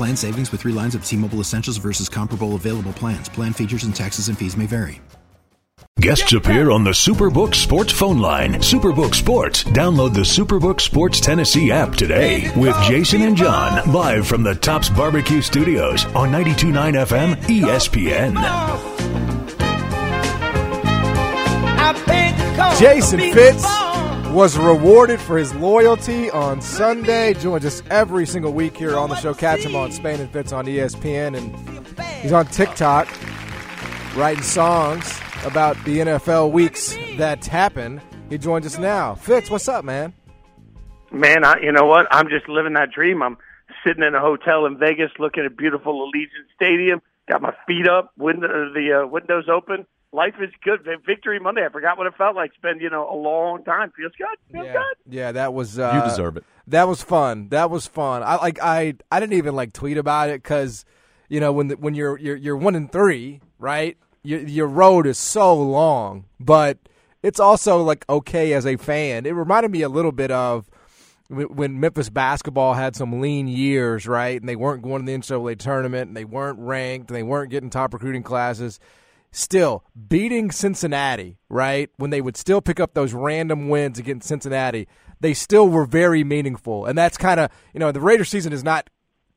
Plan savings with three lines of T Mobile Essentials versus comparable available plans. Plan features and taxes and fees may vary. Guests appear on the Superbook Sports phone line. Superbook Sports. Download the Superbook Sports Tennessee app today with Jason and John live from the Tops Barbecue Studios on 92.9 FM ESPN. Jason Fitz was rewarded for his loyalty on Sunday. Joins us every single week here on the show. Catch him on Spain and Fitz on ESPN, and he's on TikTok writing songs about the NFL weeks that happen. He joins us now. Fitz, what's up, man? Man, I, you know what? I'm just living that dream. I'm sitting in a hotel in Vegas, looking at beautiful Allegiant Stadium. Got my feet up, window, the uh, windows open. Life is good. Victory Monday. I forgot what it felt like. It's been you know a long time. Feels good. Feels yeah. good. Yeah, that was. Uh, you deserve it. That was fun. That was fun. I like. I I didn't even like tweet about it because, you know, when the, when you're you're you're one and three, right? Your your road is so long, but it's also like okay as a fan. It reminded me a little bit of when Memphis basketball had some lean years, right? And they weren't going to the NCAA tournament, and they weren't ranked, and they weren't getting top recruiting classes. Still beating Cincinnati, right? When they would still pick up those random wins against Cincinnati, they still were very meaningful. And that's kind of you know the Raiders season is not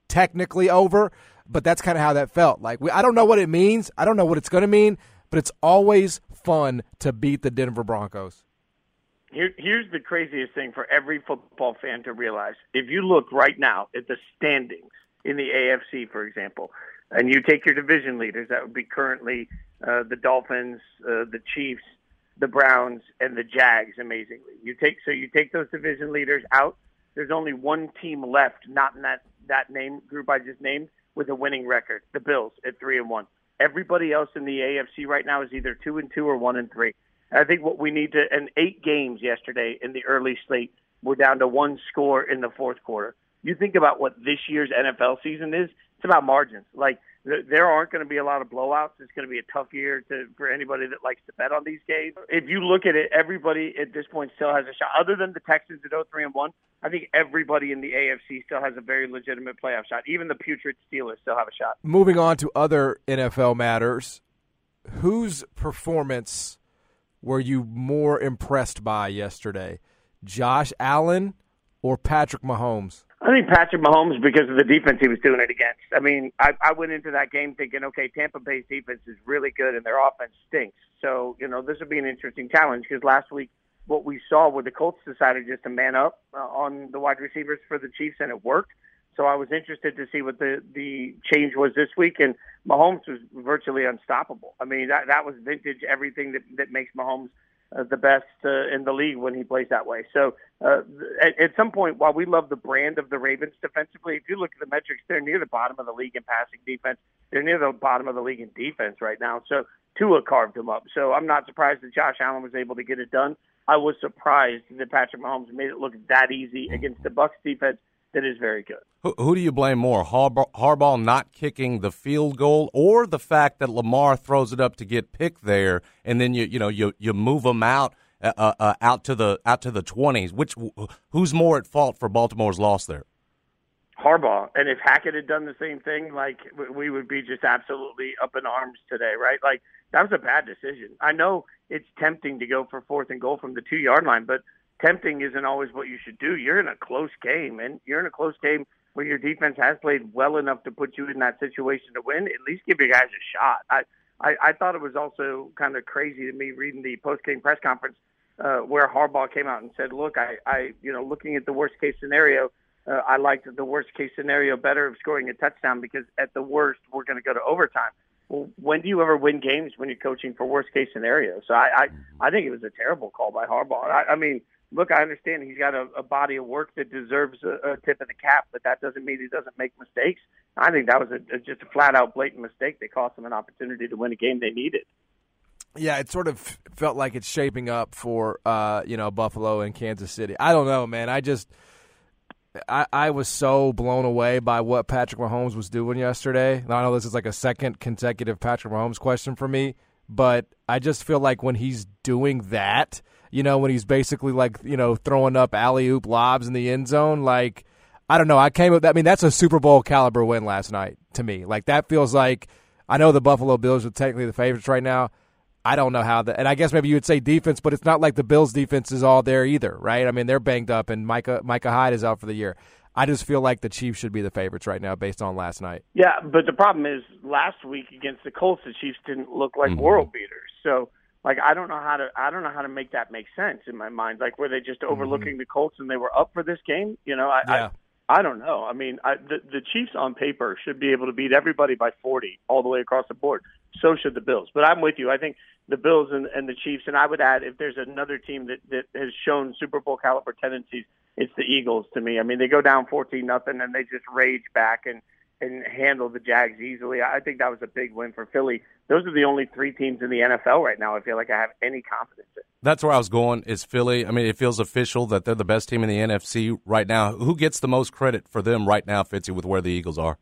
technically over, but that's kind of how that felt. Like we, I don't know what it means. I don't know what it's going to mean, but it's always fun to beat the Denver Broncos. Here, here's the craziest thing for every football fan to realize. If you look right now at the standings in the AFC, for example, and you take your division leaders, that would be currently uh, the Dolphins, uh, the Chiefs, the Browns, and the Jags. Amazingly, you take so you take those division leaders out. There's only one team left, not in that that name group I just named, with a winning record. The Bills at three and one. Everybody else in the AFC right now is either two and two or one and three. I think what we need to, and eight games yesterday in the early slate, we're down to one score in the fourth quarter. You think about what this year's NFL season is, it's about margins. Like, there aren't going to be a lot of blowouts. It's going to be a tough year to, for anybody that likes to bet on these games. If you look at it, everybody at this point still has a shot. Other than the Texans at 0-3 and 1, I think everybody in the AFC still has a very legitimate playoff shot. Even the putrid Steelers still have a shot. Moving on to other NFL matters, whose performance were you more impressed by yesterday? Josh Allen or Patrick Mahomes? I think Patrick Mahomes because of the defense he was doing it against. I mean, I, I went into that game thinking, okay, Tampa Bay's defense is really good and their offense stinks. So, you know, this would be an interesting challenge because last week what we saw where the Colts decided just to man up uh, on the wide receivers for the Chiefs and it worked. So I was interested to see what the the change was this week, and Mahomes was virtually unstoppable. I mean, that that was vintage everything that that makes Mahomes uh, the best uh, in the league when he plays that way. So uh, at, at some point, while we love the brand of the Ravens defensively, if you look at the metrics, they're near the bottom of the league in passing defense. They're near the bottom of the league in defense right now. So Tua carved them up. So I'm not surprised that Josh Allen was able to get it done. I was surprised that Patrick Mahomes made it look that easy against the Bucs defense that is very good. Who, who do you blame more, Harbaugh, Harbaugh, not kicking the field goal, or the fact that Lamar throws it up to get picked there, and then you you know you you move them out uh, uh, uh out to the out to the twenties? Which who's more at fault for Baltimore's loss there? Harbaugh. And if Hackett had done the same thing, like we would be just absolutely up in arms today, right? Like that was a bad decision. I know it's tempting to go for fourth and goal from the two yard line, but tempting isn't always what you should do. You're in a close game, and you're in a close game where your defense has played well enough to put you in that situation to win. At least give your guys a shot. I I, I thought it was also kind of crazy to me reading the post game press conference uh, where Harbaugh came out and said, "Look, I, I, you know, looking at the worst case scenario, uh, I liked the worst case scenario better of scoring a touchdown because at the worst we're going to go to overtime." Well, when do you ever win games when you're coaching for worst case scenario? So I, I, I think it was a terrible call by Harbaugh. I, I mean, look, I understand he's got a, a body of work that deserves a, a tip of the cap, but that doesn't mean he doesn't make mistakes. I think that was a, a, just a flat out blatant mistake that cost them an opportunity to win a game they needed. Yeah, it sort of felt like it's shaping up for uh, you know Buffalo and Kansas City. I don't know, man. I just I, I was so blown away by what Patrick Mahomes was doing yesterday. I know this is like a second consecutive Patrick Mahomes question for me, but I just feel like when he's doing that, you know, when he's basically like you know throwing up alley oop lobs in the end zone, like I don't know. I came up. I mean, that's a Super Bowl caliber win last night to me. Like that feels like I know the Buffalo Bills are technically the favorites right now. I don't know how that, and I guess maybe you would say defense, but it's not like the Bills' defense is all there either, right? I mean, they're banged up, and Micah Micah Hyde is out for the year. I just feel like the Chiefs should be the favorites right now, based on last night. Yeah, but the problem is, last week against the Colts, the Chiefs didn't look like mm-hmm. world beaters. So, like, I don't know how to, I don't know how to make that make sense in my mind. Like, were they just mm-hmm. overlooking mm-hmm. the Colts and they were up for this game? You know, I, yeah. I, I don't know. I mean, I, the the Chiefs on paper should be able to beat everybody by forty all the way across the board. So should the Bills. But I'm with you. I think the Bills and, and the Chiefs. And I would add, if there's another team that, that has shown Super Bowl caliber tendencies, it's the Eagles to me. I mean, they go down 14 nothing and they just rage back and and handle the Jags easily. I think that was a big win for Philly. Those are the only three teams in the NFL right now. I feel like I have any confidence in. That's where I was going. Is Philly? I mean, it feels official that they're the best team in the NFC right now. Who gets the most credit for them right now, Fitzy, with where the Eagles are?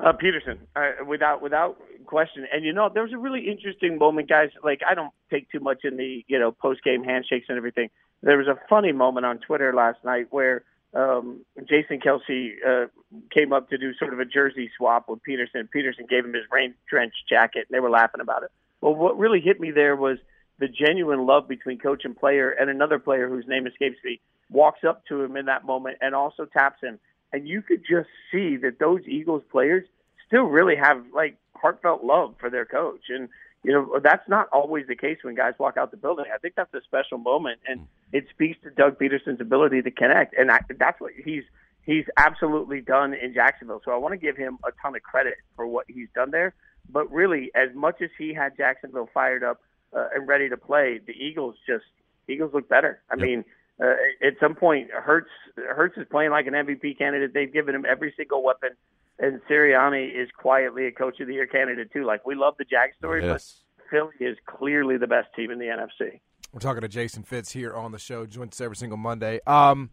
Uh, Pederson, uh, without without question. And you know, there was a really interesting moment, guys. Like I don't take too much in the you know post game handshakes and everything. There was a funny moment on Twitter last night where um, Jason Kelce uh, came up to do sort of a jersey swap with Pederson. Pederson gave him his rain drenched jacket, and they were laughing about it. Well, what really hit me there was the genuine love between coach and player, and another player whose name escapes me walks up to him in that moment and also taps him and you could just see that those Eagles players still really have like heartfelt love for their coach. And you know that's not always the case when guys walk out the building. I think that's a special moment, and it speaks to Doug Pederson's ability to connect, and I, that's what he's he's absolutely done in Jacksonville. So I want to give him a ton of credit for what he's done there. But really, as much as he had Jacksonville fired up uh, and ready to play, the Eagles just Eagles look better. I yep. mean, uh, at some point, Hurts Hurts is playing like an MVP candidate. They've given him every single weapon, and Sirianni is quietly a Coach of the Year candidate too. Like we love the Jag story, yes. but Philly is clearly the best team in the NFC. We're talking to Jason Fitz here on the show, joins us every single Monday. Um,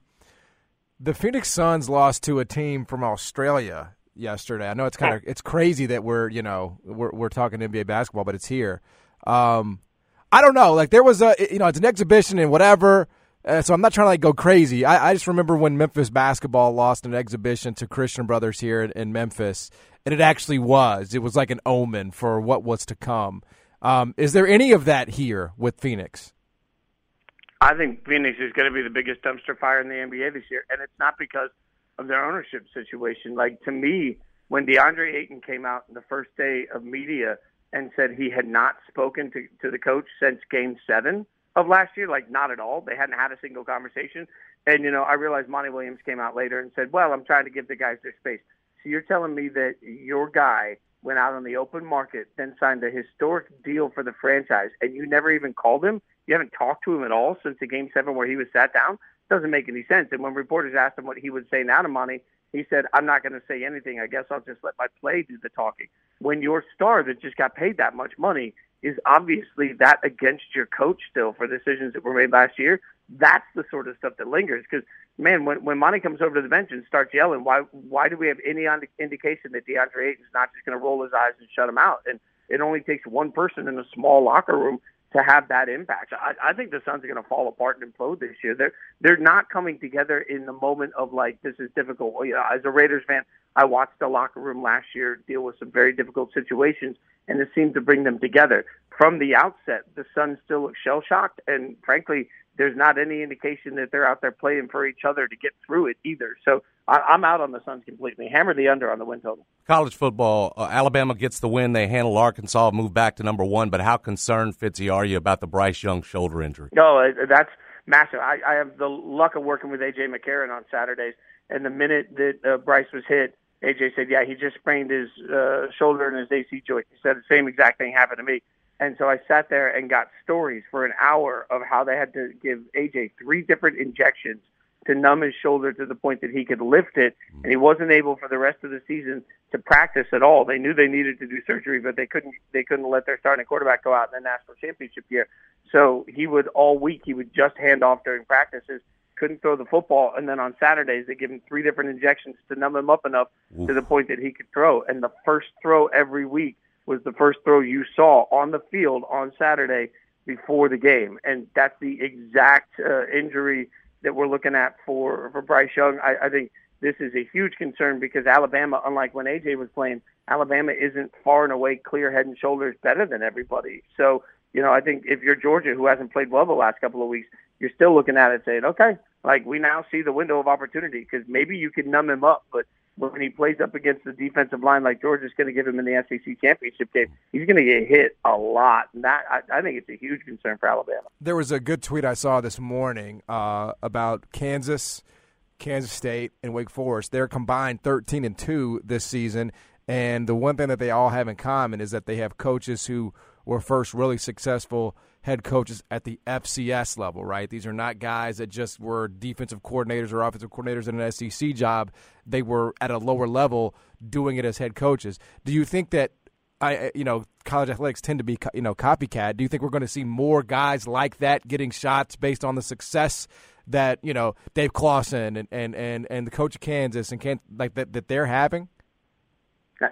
the Phoenix Suns lost to a team from Australia yesterday. I know it's kind of it's crazy that we're you know we're we're talking NBA basketball, but it's here. Um, I don't know. Like there was a you know it's an exhibition and whatever. Uh, so I'm not trying to like go crazy. I, I, just remember when Memphis basketball lost an exhibition to Christian Brothers here in, in, Memphis, and it actually was. It was like an omen for what was to come. Um, is there any of that here with Phoenix? I think Phoenix is going to be the biggest dumpster fire in the NBA this year, and it's not because of their ownership situation. Like to me, when DeAndre Ayton came out in the first day of media and said he had not spoken to, to the coach since Game Seven of last year, like not at all. They hadn't had a single conversation. And, you know, I realized Monty Williams came out later and said, well, I'm trying to give the guys their space. So you're telling me that your guy went out on the open market, then signed a historic deal for the franchise, and you never even called him? You haven't talked to him at all since the game seven where he was sat down? Doesn't make any sense. And when reporters asked him what he would say now to Monty, he said, I'm not going to say anything. I guess I'll just let my play do the talking. When your star that just got paid that much money is obviously that against your coach still for decisions that were made last year. That's the sort of stuff that lingers. Because man, when when Monty comes over to the bench and starts yelling, why why do we have any indication that DeAndre Ayton's not just going to roll his eyes and shut him out? And it only takes one person in a small locker room to have that impact. I, I think the Suns are going to fall apart and implode this year. They're they're not coming together in the moment of like this is difficult. You know, as a Raiders fan, I watched the locker room last year deal with some very difficult situations, and it seemed to bring them together. From the outset, the Suns still look shell shocked, and frankly, there's not any indication that they're out there playing for each other to get through it either. So I, I'm out on the Suns completely. Hammer the under on the win total. College football, uh, Alabama gets the win. They handle Arkansas, move back to number one. But how concerned, Fitzy, are you about the Bryce Young shoulder injury? No, uh, that's massive. I, I have the luck of working with AJ McCarron on Saturdays, and the minute that uh, Bryce was hit, AJ said, "Yeah, he just sprained his uh, shoulder and his AC joint." He said the same exact thing happened to me. And so I sat there and got stories for an hour of how they had to give AJ three different injections to numb his shoulder to the point that he could lift it, and he wasn't able for the rest of the season to practice at all. They knew they needed to do surgery, but they couldn't. They couldn't let their starting quarterback go out in the national championship year. So he would all week he would just hand off during practices. Couldn't throw the football, and then on Saturdays they give him three different injections to numb him up enough Oof. to the point that he could throw. And the first throw every week was the first throw you saw on the field on Saturday before the game, and that's the exact uh, injury that we're looking at for for Bryce Young. I, I think this is a huge concern because Alabama, unlike when AJ was playing, Alabama isn't far and away clear head and shoulders better than everybody. So you know, I think if you're Georgia, who hasn't played well the last couple of weeks, you're still looking at it saying, okay, like we now see the window of opportunity because maybe you can numb him up, but when he plays up against the defensive line like Georgia's going to give him in the SEC championship game, he's going to get hit a lot. And that I, I think it's a huge concern for Alabama. There was a good tweet I saw this morning uh, about Kansas, Kansas State, and Wake Forest. They're combined 13 and two this season, and the one thing that they all have in common is that they have coaches who were first really successful head coaches at the FCS level, right? These are not guys that just were defensive coordinators or offensive coordinators in an SEC job. They were at a lower level doing it as head coaches. Do you think that I you know college athletics tend to be you know copycat. Do you think we're going to see more guys like that getting shots based on the success that you know Dave Clawson and and and, and the coach of Kansas and can like that that they're having?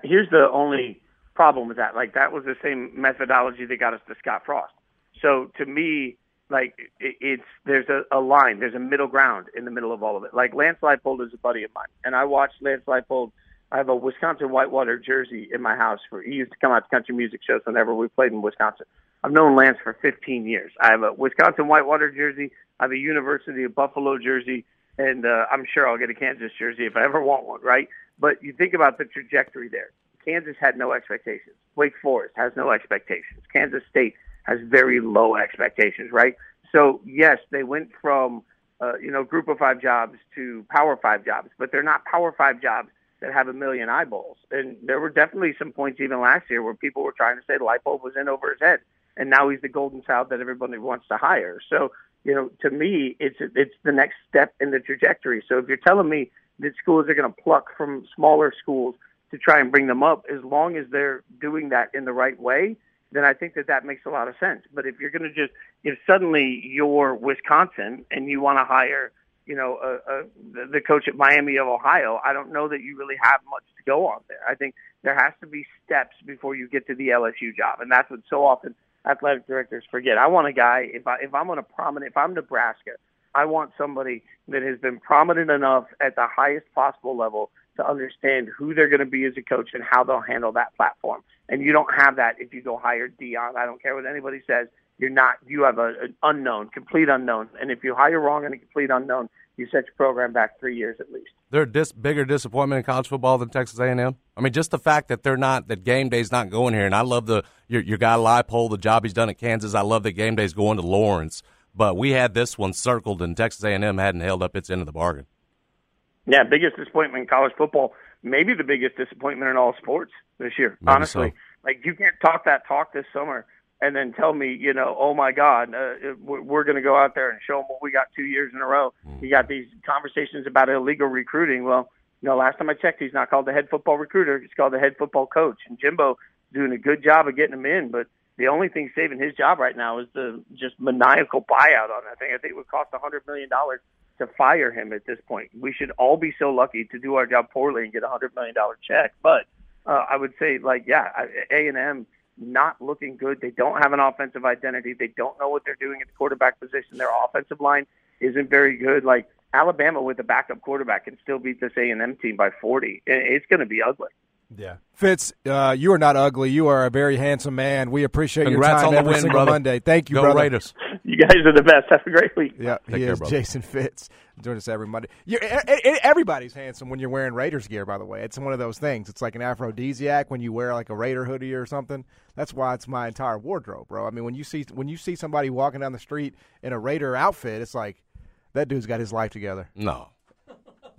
Here's the only problem with that. Like that was the same methodology that got us to Scott Frost. So to me, like it, it's there's a, a line, there's a middle ground in the middle of all of it. Like Lance Leipold is a buddy of mine, and I watched Lance Leipold. I have a Wisconsin Whitewater jersey in my house. For he used to come out to country music shows whenever we played in Wisconsin. I've known Lance for 15 years. I have a Wisconsin Whitewater jersey. I have a University of Buffalo jersey, and uh, I'm sure I'll get a Kansas jersey if I ever want one. Right? But you think about the trajectory there. Kansas had no expectations. Wake Forest has no expectations. Kansas State has very low expectations, right? So yes, they went from uh, you know group of five jobs to power five jobs, but they're not power five jobs that have a million eyeballs. And there were definitely some points even last year where people were trying to say bulb was in over his head, and now he's the golden child that everybody wants to hire. So you know, to me, it's it's the next step in the trajectory. So if you're telling me that schools are going to pluck from smaller schools to try and bring them up, as long as they're doing that in the right way, then I think that that makes a lot of sense. But if you're going to just, if suddenly you're Wisconsin and you want to hire, you know, a, a, the coach at Miami of Ohio, I don't know that you really have much to go on there. I think there has to be steps before you get to the LSU job, and that's what so often athletic directors forget. I want a guy if I if I'm on a prominent if I'm Nebraska, I want somebody that has been prominent enough at the highest possible level to understand who they're going to be as a coach and how they'll handle that platform. And you don't have that if you go hire Deion. I don't care what anybody says. You're not. You have a, an unknown, complete unknown. And if you hire wrong and a complete unknown, you set your program back three years at least. They're a dis- bigger disappointment in college football than Texas A&M. I mean, just the fact that they're not that game day's not going here. And I love the your your guy Leipold, the job he's done at Kansas. I love that game day's going to Lawrence. But we had this one circled, and Texas A&M hadn't held up its end of the bargain. Yeah, biggest disappointment in college football. Maybe the biggest disappointment in all sports this year. Maybe honestly, so. like you can't talk that talk this summer and then tell me, you know, oh my God, uh, we're, we're going to go out there and show them what we got two years in a row. Mm. You got these conversations about illegal recruiting. Well, you know, last time I checked, he's not called the head football recruiter; he's called the head football coach. And Jimbo doing a good job of getting him in, but the only thing saving his job right now is the just maniacal buyout on that thing. I think it would cost a hundred million dollars to fire him at this point. We should all be so lucky to do our job poorly and get a hundred million dollar check. But uh, I would say, like, yeah, A and M not looking good. They don't have an offensive identity. They don't know what they're doing at the quarterback position. Their offensive line isn't very good. Like Alabama with a backup quarterback can still beat this A and M team by forty. It's going to be ugly. Yeah, Fitz, uh, you are not ugly. You are a very handsome man. We appreciate Congrats your time on the every win, single brother. Monday. Thank you, Go brother. Raiders. You guys are the best. Have a great week. Yeah, Take he care, is brother. Jason Fitz. Join us every Monday. You're, everybody's handsome when you're wearing Raiders gear. By the way, it's one of those things. It's like an aphrodisiac when you wear like a Raider hoodie or something. That's why it's my entire wardrobe, bro. I mean, when you see when you see somebody walking down the street in a Raider outfit, it's like that dude's got his life together, No,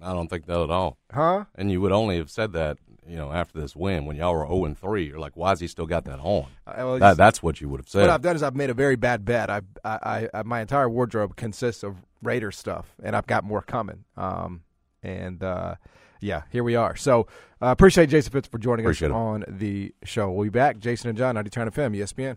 I don't think that at all. huh? And you would only have said that, you know, after this win when y'all were zero and three. You're like, why why's he still got that on? Uh, well, That, that's what you would have said. What I've done is I've made a very bad bet. I, I, I, my entire wardrobe consists of Raider stuff, and I've got more coming. Um, and uh, yeah, here we are. So uh, appreciate Jason Fitz for joining Appreciate us it. on the show. We'll be back. Jason and John, 90 Turn to FM, ESPN.